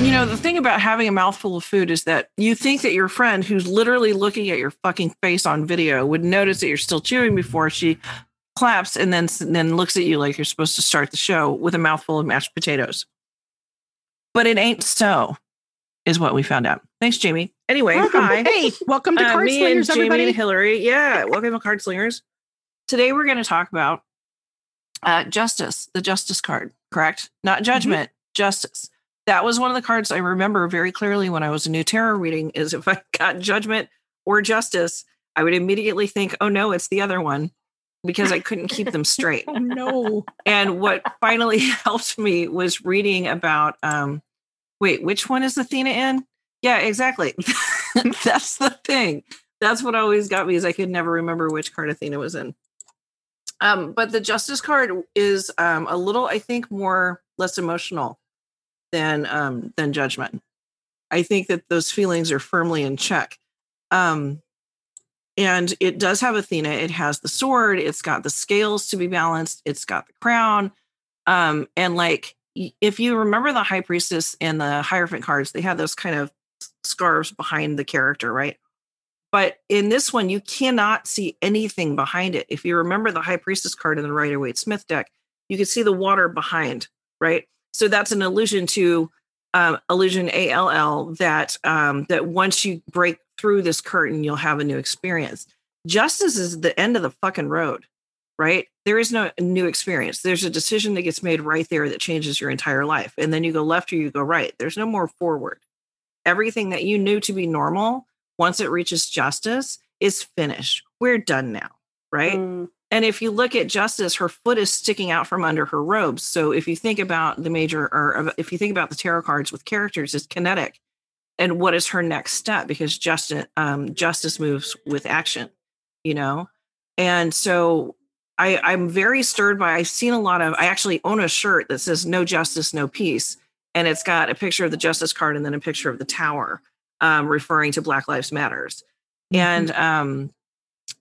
You know, the thing about having a mouthful of food is that you think that your friend who's literally looking at your fucking face on video would notice that you're still chewing before she claps and then then looks at you like you're supposed to start the show with a mouthful of mashed potatoes. But it ain't so, is what we found out. Thanks, Jamie. Anyway, Welcome. hi. Hey, welcome to Uh, Card me Slingers, and Jamie everybody. and Hillary. Yeah, welcome to Card Slingers. Today we're going to talk about uh, justice, the justice card, correct? Not judgment, justice. That was one of the cards I remember very clearly when I was a new tarot reading. Is if I got judgment or justice, I would immediately think, "Oh no, it's the other one," because I couldn't keep them straight. Oh, no. And what finally helped me was reading about um wait, which one is Athena in? Yeah, exactly. That's the thing. That's what always got me is I could never remember which card Athena was in. Um, but the justice card is um a little, I think, more less emotional than um than judgment. I think that those feelings are firmly in check. Um and it does have Athena. It has the sword. It's got the scales to be balanced. It's got the crown. Um, and like, if you remember the high priestess and the hierophant cards, they had those kind of scarves behind the character, right? But in this one, you cannot see anything behind it. If you remember the high priestess card in the Rider Waite Smith deck, you can see the water behind, right? So that's an allusion to um, illusion ALL that um, that once you break through this curtain, you'll have a new experience. Justice is the end of the fucking road, right? There is no new experience. There's a decision that gets made right there that changes your entire life, and then you go left or you go right. There's no more forward. Everything that you knew to be normal, once it reaches justice, is finished. We're done now, right? Mm, And if you look at Justice, her foot is sticking out from under her robes. So if you think about the major, or if you think about the tarot cards with characters, it's kinetic. And what is her next step? Because Justice, um, Justice moves with action, you know. And so I, I'm very stirred by. I've seen a lot of. I actually own a shirt that says "No Justice, No Peace," and it's got a picture of the Justice card and then a picture of the Tower, um, referring to Black Lives Matters. And um,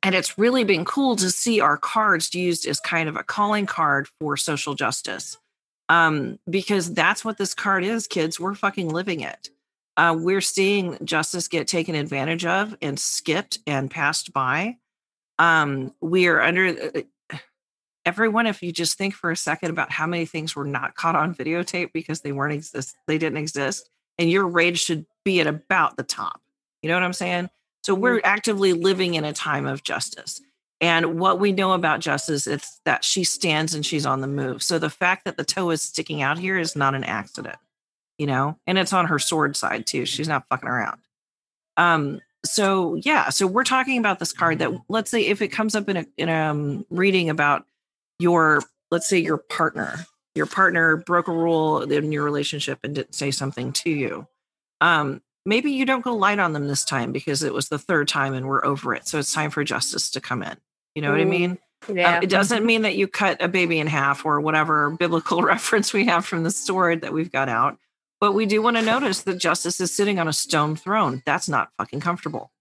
and it's really been cool to see our cards used as kind of a calling card for social justice um, because that's what this card is kids. We're fucking living it. Uh, we're seeing justice get taken advantage of and skipped and passed by. Um, we are under uh, everyone if you just think for a second about how many things were not caught on videotape because they weren't exist they didn't exist and your rage should be at about the top. You know what i'm saying so we're actively living in a time of justice. And what we know about justice is that she stands and she's on the move. So the fact that the toe is sticking out here is not an accident, you know, and it's on her sword side too. She's not fucking around. Um, so yeah, so we're talking about this card that let's say if it comes up in a in a um, reading about your let's say your partner, your partner broke a rule in your relationship and didn't say something to you. Um, maybe you don't go light on them this time because it was the third time and we're over it. So it's time for justice to come in. You know what I Mm, mean? yeah. Uh, it doesn't mean that you cut a baby in half or whatever biblical reference we have from the sword that we've got out. But we do want to notice that justice is sitting on a stone throne. That's not fucking comfortable.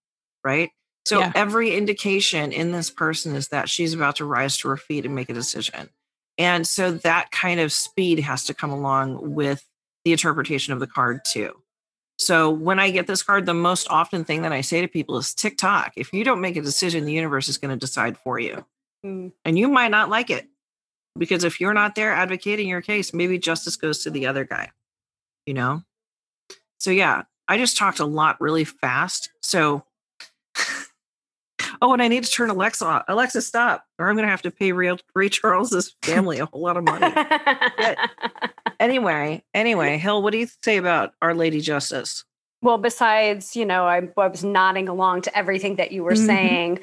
Right. So Yeah. every indication in this person is that she's about to rise to her feet and make a decision. And so that kind of speed has to come along with the interpretation of the card too. So when I get this card, the most often thing that I say to people is TikTok. If you don't make a decision, the universe is going to decide for you. Mm. And you might not like it because if you're not there advocating your case, maybe justice goes to the other guy, you know? So yeah, I just talked a lot really fast. So Oh, and I need to turn Alexa off. Alexa, stop, or I'm going to have to pay Ray, Ray Charles's family a whole lot of money. anyway, anyway, Hill, what do you say about Our Lady Justice? well, besides, you know, I, I was nodding along to everything that you were Mhm. saying,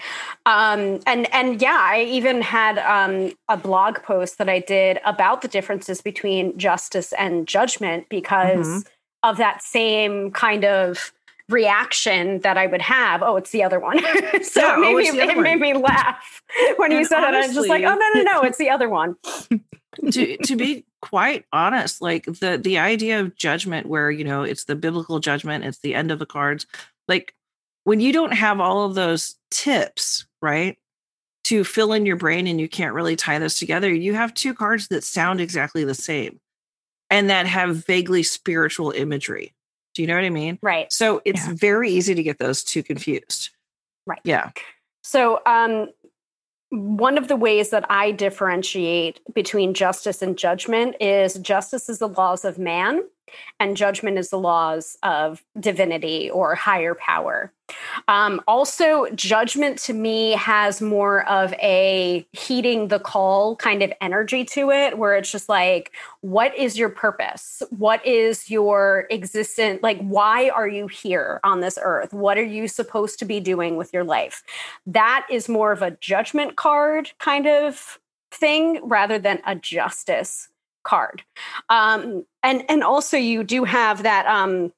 um, and and yeah, I even had um, a blog post that I did about the differences between justice and judgment because Mhm. of that same kind of reaction that I would have. Oh, it's the other one. so Yeah, it, oh, made, oh, me, it made me laugh when you And said it. I was just like, oh, no, no, no, it's the other one. to to be quite honest, like the the idea of judgment, where you know it's the biblical judgment, it's the end of the cards. Like when you don't have all of those tips, right, to fill in your brain, and you can't really tie those together, you have two cards that sound exactly the same, and that have vaguely spiritual imagery. Do you know what I mean? Right. So it's Yeah. very easy to get those two confused. Right. Yeah. So, um, one of the ways that I differentiate between justice and judgment is justice is the laws of man, and judgment is the laws of divinity or higher power. Um, also, judgment to me has more of a heeding the call kind of energy to it, where it's just like, what is your purpose? What is your existence? Like, why are you here on this earth? What are you supposed to be doing with your life? That is more of a judgment card kind of thing rather than a justice card. Um, and and also you do have that um,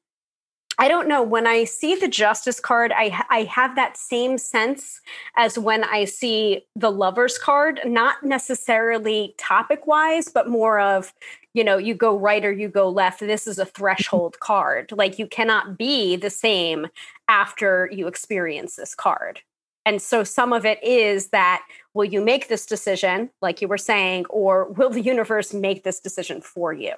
I don't know. When I see the justice card, I I have that same sense as when I see the lovers card. Not necessarily topic wise, but more of you know you go right or you go left. This is a threshold card. Like you cannot be the same after you experience this card. And so some of it is that will you make this decision, like you were saying, or will the universe make this decision for you?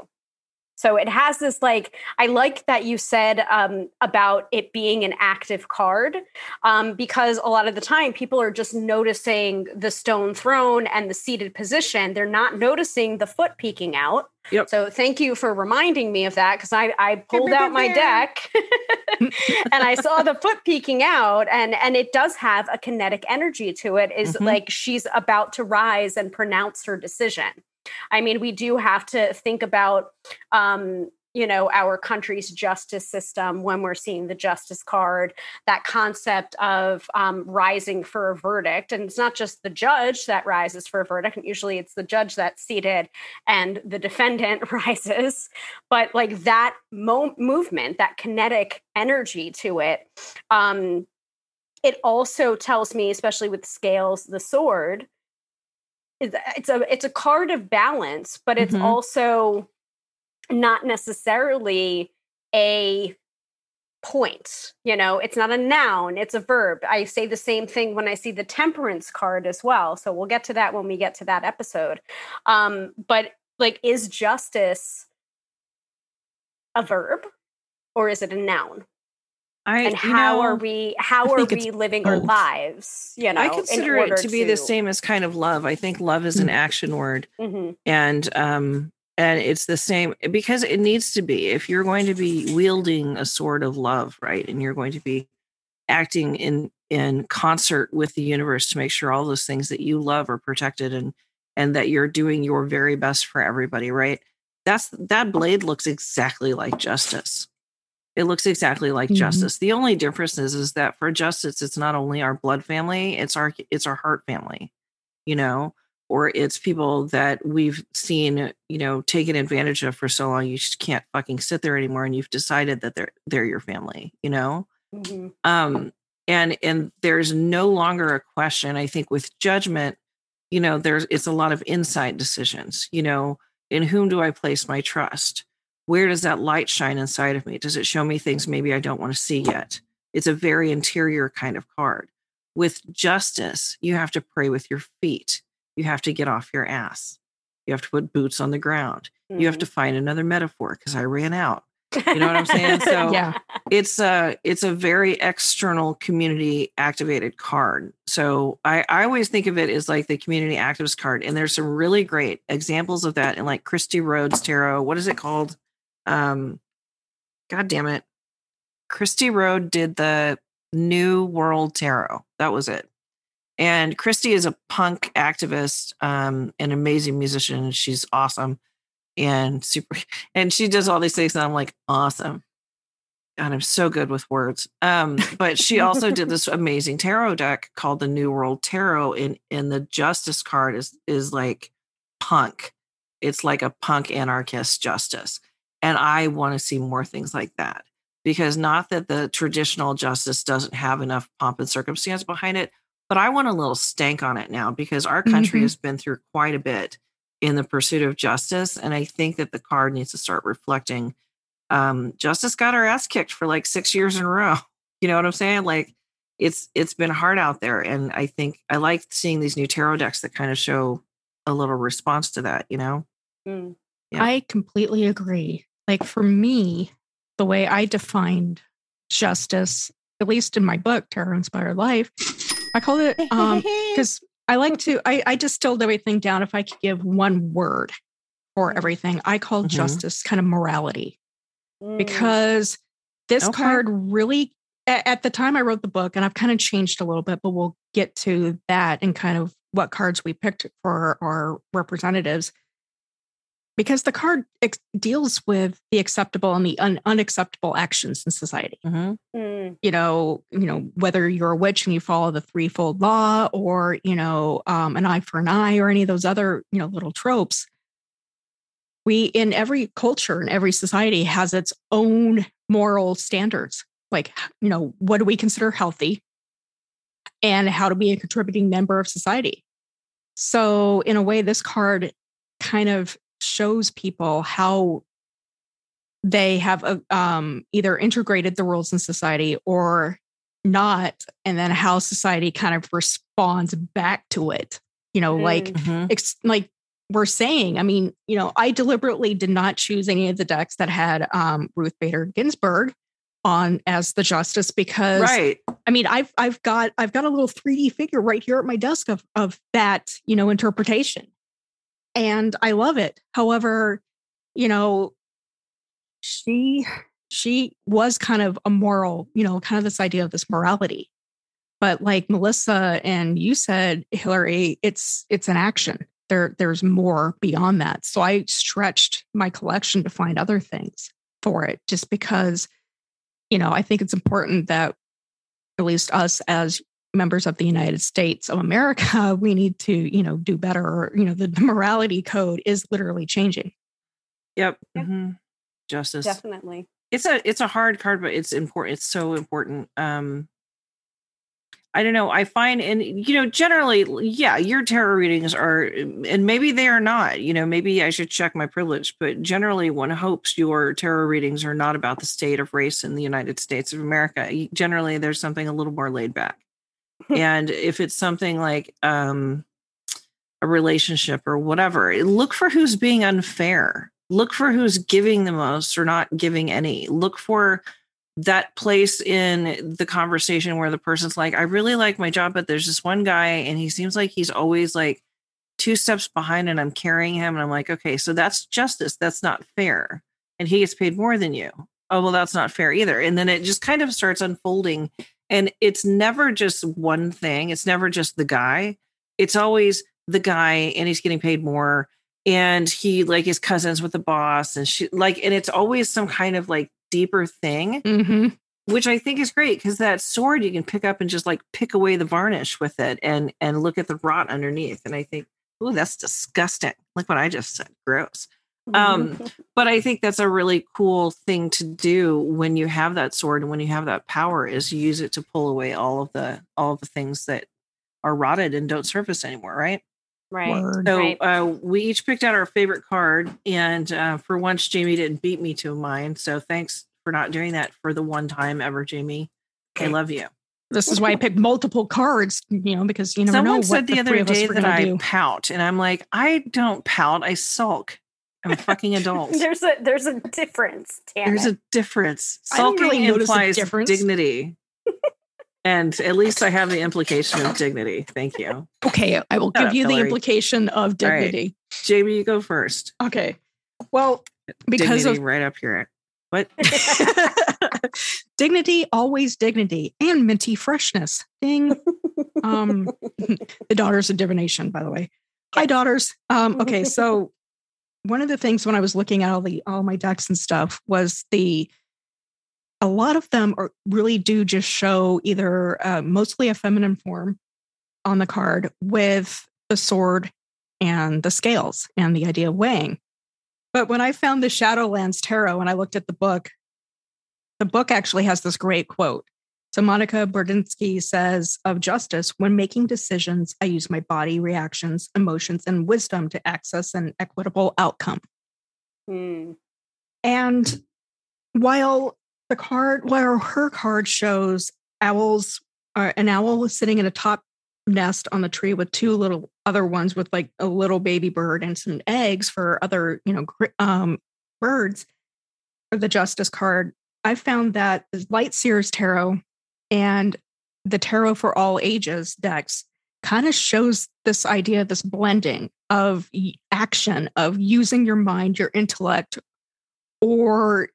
So it has this like, I like that you said um, about it being an active card um, because a lot of the time people are just noticing the stone throne and the seated position. They're not noticing the foot peeking out. Yep. So thank you for reminding me of that because I, I pulled out my deck and I saw the foot peeking out and and it does have a kinetic energy to it. Is Mhm. like she's about to rise and pronounce her decision. I mean, we do have to think about, um, you know, our country's justice system when we're seeing the justice card, that concept of um, rising for a verdict. And it's not just the judge that rises for a verdict. Usually it's the judge that's seated and the defendant rises. But like that mo- movement, that kinetic energy to it, um, it also tells me, especially with scales, the sword, it's a it's a card of balance, but it's Mhm. also not necessarily a point. You know, it's not a noun, it's a verb. I say the same thing when I see the temperance card as well. So we'll get to that when we get to that episode. Um, but like, is justice a verb or is it a noun? I And you how are we how are we living our lives? You know, I consider it to be the same as kind of love. I think love is an action word. Mhm. and um and it's the same because it needs to be if you're going to be wielding a sword of love right and you're going to be acting in in concert with the universe to make sure all those things that you love are protected and and that you're doing your very best for everybody right that's that blade looks exactly like justice it looks exactly like Mhm. justice the only difference is is that for justice it's not only our blood family it's our it's our heart family you know or it's people that we've seen, you know, taken advantage of for so long you just can't fucking sit there anymore and you've decided that they're they're your family, you know? Mhm. Um and and there's no longer a question I think with judgment, you know, there's it's a lot of insight decisions, you know, in whom do I place my trust? Where does that light shine inside of me? Does it show me things maybe I don't want to see yet? It's a very interior kind of card. With justice, you have to pray with your feet you have to get off your ass. You have to put boots on the ground. You have mm-hmm. to find another metaphor because I ran out. You know what I'm saying? So Yeah. it's a it's a very external community activated card. So I, I always think of it as like the community activist card. And there's some really great examples of that in like Christy Rhodes Tarot. What is it called? Um God damn it. Christy Rhodes did the New World Tarot. That was it. And Christy is a punk activist, um, an amazing musician. She's awesome and super. And she does all these things, and I'm like, awesome. God, I'm so good with words. Um, but she also did this amazing tarot deck called the New World Tarot. And and the Justice card is is like punk. It's like a punk anarchist justice. And I want to see more things like that. because not that the traditional justice doesn't have enough pomp and circumstance behind it, but I want a little stank on it now because our country Mhm. has been through quite a bit in the pursuit of justice. And I think that the card needs to start reflecting um, justice got our ass kicked for like six years in a row. You know what I'm saying? Like it's it's been hard out there. And I think I like seeing these new tarot decks that kind of show a little response to that, you know? Mm. Yeah. I completely agree. Like for me, the way I defined justice, at least in my book, Tarot Inspired Life, I call it um because I like to I, I distilled everything down. If I could give one word for everything, I call Mhm. justice kind of morality. Mm. because this Okay. card really a- at the time I wrote the book, and I've kind of changed a little bit, but we'll get to that and kind of what cards we picked for our representatives. Because the card ex- deals with the acceptable and the un- unacceptable actions in society. Mhm. Mm. You know, you know whether you're a witch and you follow the threefold law, or you know, um, an eye for an eye, or any of those other you know little tropes we in every culture and every society has its own moral standards like you know what do we consider healthy and how to be a contributing member of society so in a way this card kind of shows people how they have uh, um, either integrated the rules in society or not and then how society kind of responds back to it you know like Mm. Mhm. ex- like we're saying, I mean, you know, I deliberately did not choose any of the decks that had um, Ruth Bader Ginsburg on as the justice because Right. I mean, I've I've got I've got a little 3D figure right here at my desk of of that, you know, interpretation. And I love it. However, you know, she she was kind of a moral, you know, kind of this idea of this morality. But like Melissa and you said, Hillary, it's it's an action. There there's more beyond that. So I stretched my collection to find other things for it just because you know, I think it's important that at least us as members of the United States of America, we need to, you know, do better. Or, you know, the, the morality code is literally changing. Yep. Yeah. Mhm. Justice. Definitely. it's a it's a hard card but it's important it's so important um i don't know i find and you know generally yeah your tarot readings are and maybe they are not you know maybe i should check my privilege but generally one hopes your tarot readings are not about the state of race in the united states of america generally there's something a little more laid back and if it's something like um a relationship or whatever look for who's being unfair. Look for who's giving the most or not giving any. Look for that place in the conversation where the person's like i really like my job but there's this one guy and he seems like he's always like two steps behind and i'm carrying him and i'm like okay so that's justice. That's not fair. And he gets paid more than you. Oh well that's not fair either. And then it just kind of starts unfolding and it's never just one thing it's never just the guy it's always the guy and he's getting paid more and he like is cousins with the boss and she like and it's always some kind of like deeper thing Mm-hmm. which i think is great because that sword you can pick up and just like pick away the varnish with it and and look at the rot underneath and i think oh that's disgusting like what i just said gross Um, but i think that's a really cool thing to do when you have that sword and when you have that power is use it to pull away all of the all of the things that are rotted and don't surface anymore right right. Word. so Right. uh, we each picked out our favorite card, and uh, for once, Jamie didn't beat me to mine. So thanks for not doing that for the one time ever, Jamie. I love you. This is why I picked multiple cards, you know, because you never Someone know said the the, other three of us day that I do. pout, and I'm like, I don't pout. I sulk. I'm a fucking adult. There's a there's a difference. Damn There's it. a difference. I Sulking really implies difference. dignity. and at least I have the implication of dignity. Thank you. Okay, I will Shut give up, you the implication of All right. dignity. Jamie, you go first. Okay. Well, because dignity of right up here. What? dignity, always dignity, and minty freshness. Ding. um, the daughters of divination, by the way. Hi, daughters. Um, okay, so one of the things when I was looking at all the all my decks and stuff was the a lot of them are really do just show either uh, mostly a feminine form on the card with the sword and the scales and the idea of weighing. But when I found the Shadowlands Tarot and I looked at the book, the book actually has this great quote. So Monica Bodirsky says of justice, when making decisions, I use my body reactions, emotions, and wisdom to access an equitable outcome. Mm. And while the card, while her card shows owls, uh, an owl sitting in a top nest on the tree with two little other ones with like a little baby bird and some eggs for other, you know, um, birds. For the justice card, I found that the Light Seers Tarot and the Tarot for All Ages decks kind of shows this idea, this blending of action, of using your mind, your intellect, or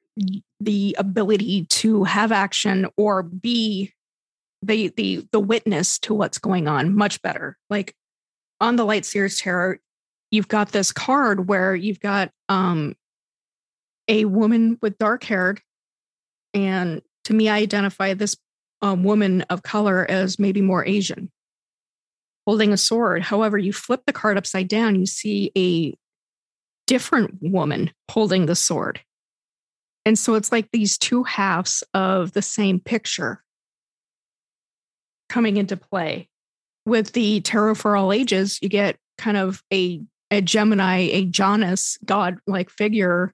the ability to have action or be the the the witness to what's going on much better. Like on the Light Seers Tarot, you've got this card where you've got um a woman with dark hair, and to me, I identify this um, woman of color as maybe more Asian, holding a sword. However, you flip the card upside down, you see a different woman holding the sword. And so it's like these two halves of the same picture coming into play. With the Tarot for All Ages, you get kind of a, a Gemini, a Janus god like figure,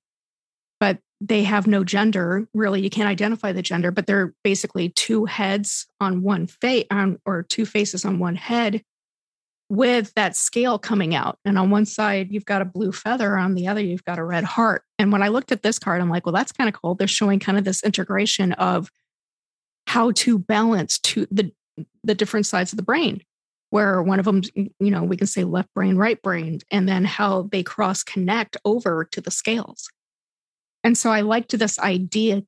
but they have no gender. Really, you can't identify the gender, but they're basically two heads on one face, um, or two faces on one head with that scale coming out. And on one side, you've got a blue feather, on the other, you've got a red heart. And when I looked at this card, I'm like, well, that's kind of cool. They're showing kind of this integration of how to balance to the the different sides of the brain where one of them you know we can say left brain right brain and then how they cross connect over to the scales and so i liked this idea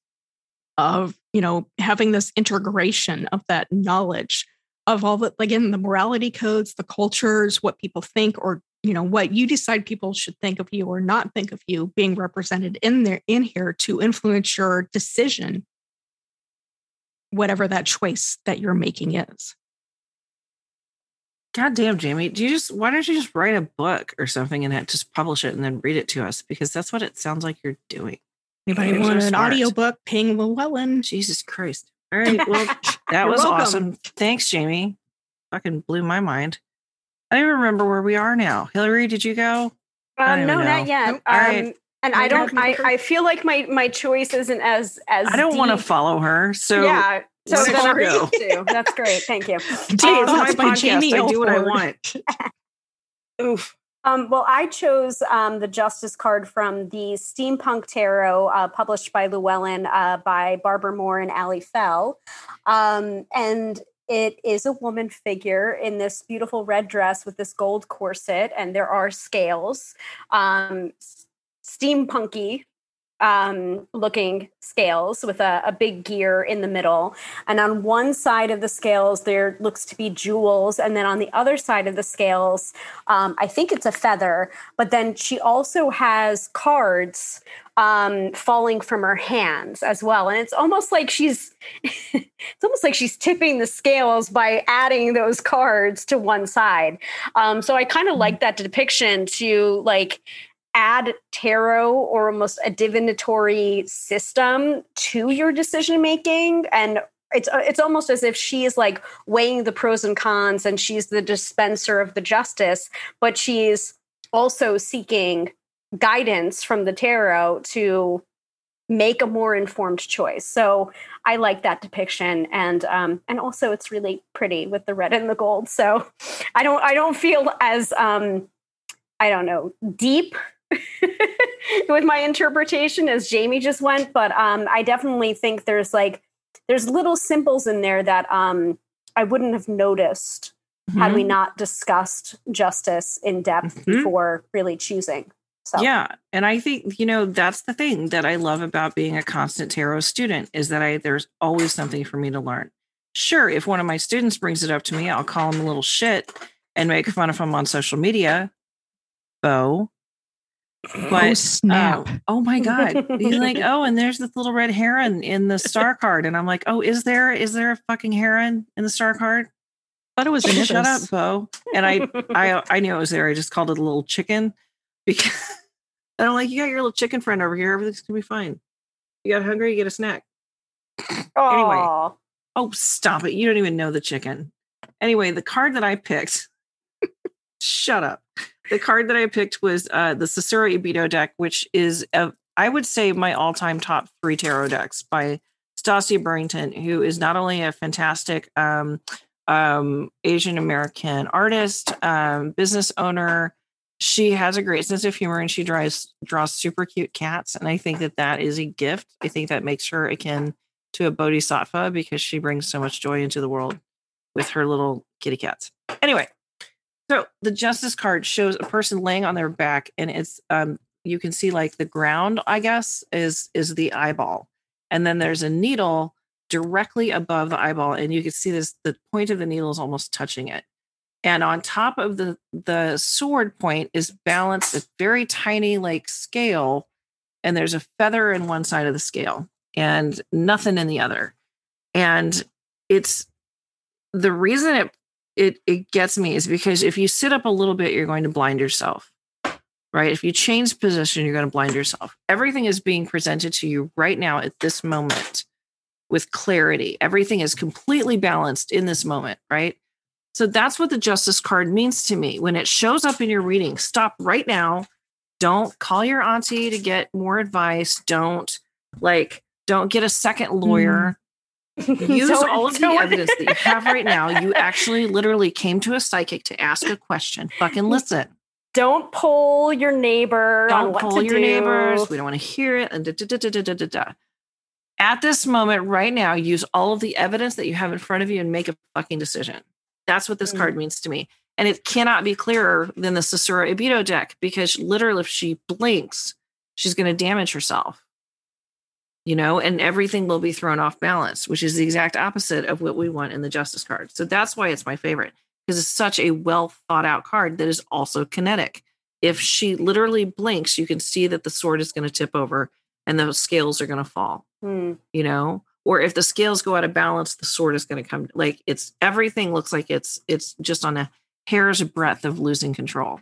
of you know having this integration of that knowledge of all the again the morality codes the cultures what people think or you know what you decide people should think of you or not think of you being represented in there in here to influence your decision whatever that choice that you're making is. God damn, Jamie. Do you just why don't you just write a book or something and just publish it and then read it to us? Because that's what it sounds like you're doing. Anybody want an smart. audiobook? Ping Llewellyn. Jesus Christ. All right. Well, that was welcome. awesome. Thanks, Jamie. Fucking blew my mind. I don't even remember where we are now. Hillary, did you go? Um, no, not yet. Um, All right and I don't. I, I feel like my my choice isn't as as. I don't want to follow her. So yeah. So then go. too. That's great. Thank you. um, my podcast. Jamie I do what I want. Oof. Um, well, I chose um, the Justice card from the Steampunk Tarot, uh, published by Llewellyn uh, by Barbara Moore and Aly Fell, um, and it is a woman figure in this beautiful red dress with this gold corset, and there are scales. Um, steampunky um, looking scales with a, a, big gear in the middle. And on one side of the scales, there looks to be jewels. And then on the other side of the scales, um, I think it's a feather. But then she also has cards um, falling from her hands as well. And it's almost like she's, it's almost like she's tipping the scales by adding those cards to one side. Um, so I kind of mm-hmm. like that depiction to like, add tarot or almost a divinatory system to your decision making and it's uh, it's almost as if she is like weighing the pros and cons and she's the dispenser of the justice but she's also seeking guidance from the tarot to make a more informed choice. So i like that depiction and um and also it's really pretty with the red and the gold so i don't i don't feel as um i don't know deep with my interpretation as Jamie just went, but um, I definitely think there's like there's little symbols in there that um, I wouldn't have noticed mm-hmm. had we mm-hmm. not discussed justice in depth mm-hmm. before really choosing. So. Yeah, and I think you know that's the thing that I love about being a constant tarot student is that I there's always something for me to learn. Sure, if one of my students brings it up to me, I'll call him a little shit and make fun of him on social media. Bo, but oh, snap. Uh, oh my God. He's like, oh, and there's this little red heron in the star card. And I'm like, oh, is there is there a fucking heron in the star card? I thought it was in Shut up, Bo. And I I I knew it was there. I just called it a little chicken because and I'm like, you got your little chicken friend over here. Everything's gonna be fine. You got hungry, you get a snack. Anyway, Oh, stop it. You don't even know the chicken. Anyway, the card that I picked, shut up. The card that I picked was uh, the Cicero Ibito deck, which is, a, I would say, my all time top three tarot decks by Stasia Burrington, who is not only a fantastic um, um, Asian American artist, um, business owner, she has a great sense of humor and she draws draws super cute cats and i think that that is a gift. I think that makes her akin to a bodhisattva because she brings so much joy into the world with her little kitty cats. Anyway so the justice card shows a person laying on their back and it's um you can see like the ground i guess is is the eyeball. And then there's a needle directly above the eyeball and you can see this the point of the needle is almost touching it. And on top of the the sword point is balanced a very tiny like scale and there's a feather in one side of the scale and nothing in the other. And it's the reason it it it gets me is because if you sit up a little bit you're going to blind yourself right if you change position you're going to blind yourself everything is being presented to you right now at this moment with clarity everything is completely balanced in this moment right so that's what the justice card means to me. When it shows up in your reading, stop right now. Don't call your auntie to get more advice. Don't like, don't get a second lawyer. Mm. Use all of the evidence that you have right now. You actually literally came to a psychic to ask a question. Fucking listen. Don't pull your neighbor. Don't pull your do. neighbors. We don't want to hear it. And da, da, da, At this moment, right now, use all of the evidence that you have in front of you and make a fucking decision. That's what this mm. card means to me. And it cannot be clearer than the Cicero Ibito deck because literally, if she blinks, she's going to damage herself. You know, and everything will be thrown off balance, which is the exact opposite of what we want in the Justice card. So that's why it's my favorite because it's such a well thought out card that is also kinetic. If she literally blinks, you can see that the sword is going to tip over and the scales are going to fall. Mm. You know, or if the scales go out of balance the sword is going to come like it's everything looks like it's it's just on a hair's breadth of losing control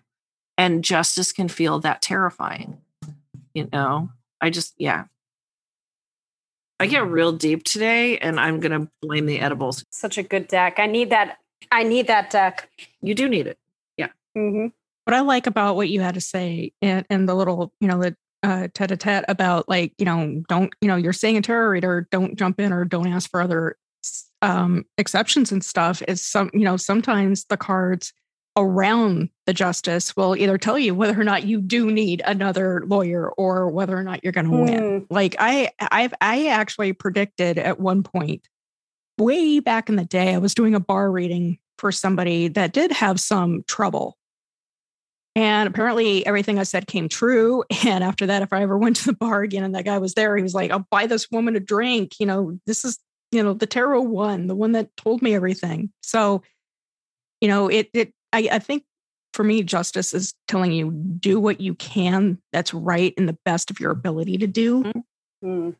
and justice can feel that terrifying you know i just yeah i get real deep today and i'm going to blame the edibles. Such a good deck. I need that i need that deck. You do need it. Yeah. Mm-hmm. what i like about what you had to say and, and the little you know the uh, tete-a-tete about like you know don't you know you're saying a tarot reader don't jump in or don't ask for other um, exceptions and stuff is some you know sometimes the cards around the justice will either tell you whether or not you do need another lawyer or whether or not you're going to win hmm. like i i've i actually predicted at one point way back in the day i was doing a bar reading for somebody that did have some trouble and apparently everything I said came true. And after that, if I ever went to the bar again and that guy was there, he was like, I'll buy this woman a drink. You know, this is, you know, the tarot one, the one that told me everything. So, you know, it, it, I, I think for me, justice is telling you do what you can that's right in the best of your ability to do. Mm-hmm.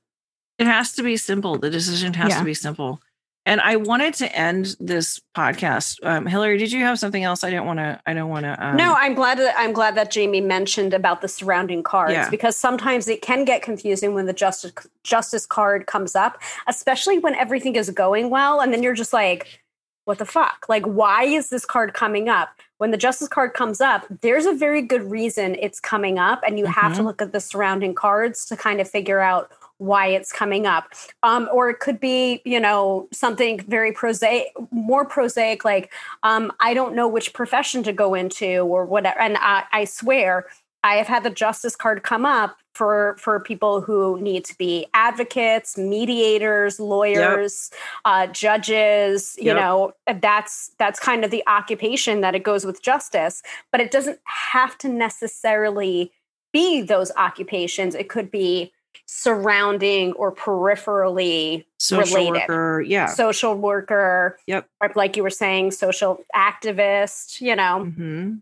It has to be simple. The decision has yeah. to be simple. And I wanted to end this podcast. Um, Hillary, did you have something else? I didn't want to. I don't want to. Um... No, I'm glad that I'm glad that Jamie mentioned about the surrounding cards yeah. because sometimes it can get confusing when the justice justice card comes up, especially when everything is going well, and then you're just like, "What the fuck? Like, why is this card coming up?" When the justice card comes up, there's a very good reason it's coming up, and you mm-hmm. have to mm-hmm. look at the surrounding cards to kind of figure out why it's coming up. Um, or it could be, you know, something very prosaic, more prosaic, like um, I don't know which profession to go into or whatever. And I, I swear, I have had the justice card come up for for people who need to be advocates, mediators, lawyers, yep. uh, judges. You yep. know, that's that's kind of the occupation that it goes with justice. But it doesn't have to necessarily be those occupations. It could be surrounding or peripherally social related. worker, yeah, social worker. Yep, like you were saying, social activist. You know. Mm-hmm.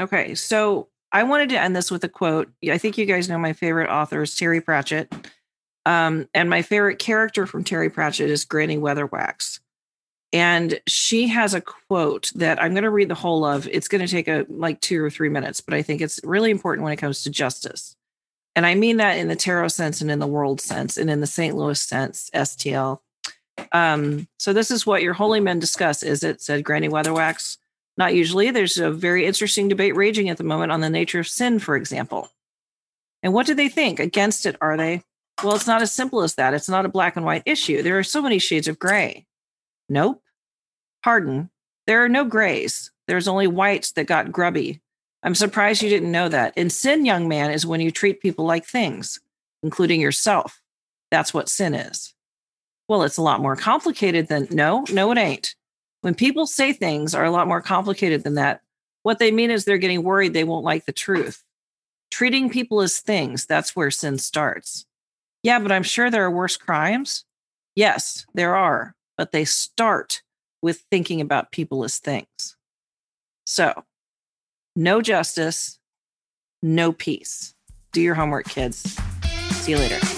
Okay, so I wanted to end this with a quote. I think you guys know my favorite author is Terry Pratchett, um, and my favorite character from Terry Pratchett is Granny Weatherwax. And she has a quote that I'm going to read the whole of. It's going to take a like two or three minutes, but I think it's really important when it comes to justice. And I mean that in the tarot sense and in the world sense and in the St. Louis sense, STL. Um, so this is what your holy men discuss, is it? Said Granny Weatherwax. Not usually. There's a very interesting debate raging at the moment on the nature of sin, for example. And what do they think? Against it, are they? Well, it's not as simple as that. It's not a black and white issue. There are so many shades of gray. Nope. Pardon. There are no grays. There's only whites that got grubby. I'm surprised you didn't know that. And sin, young man, is when you treat people like things, including yourself. That's what sin is. Well, it's a lot more complicated than no, no, it ain't. When people say things are a lot more complicated than that, what they mean is they're getting worried they won't like the truth. Treating people as things, that's where sin starts. Yeah, but I'm sure there are worse crimes. Yes, there are, but they start with thinking about people as things. So, no justice, no peace. Do your homework, kids. See you later.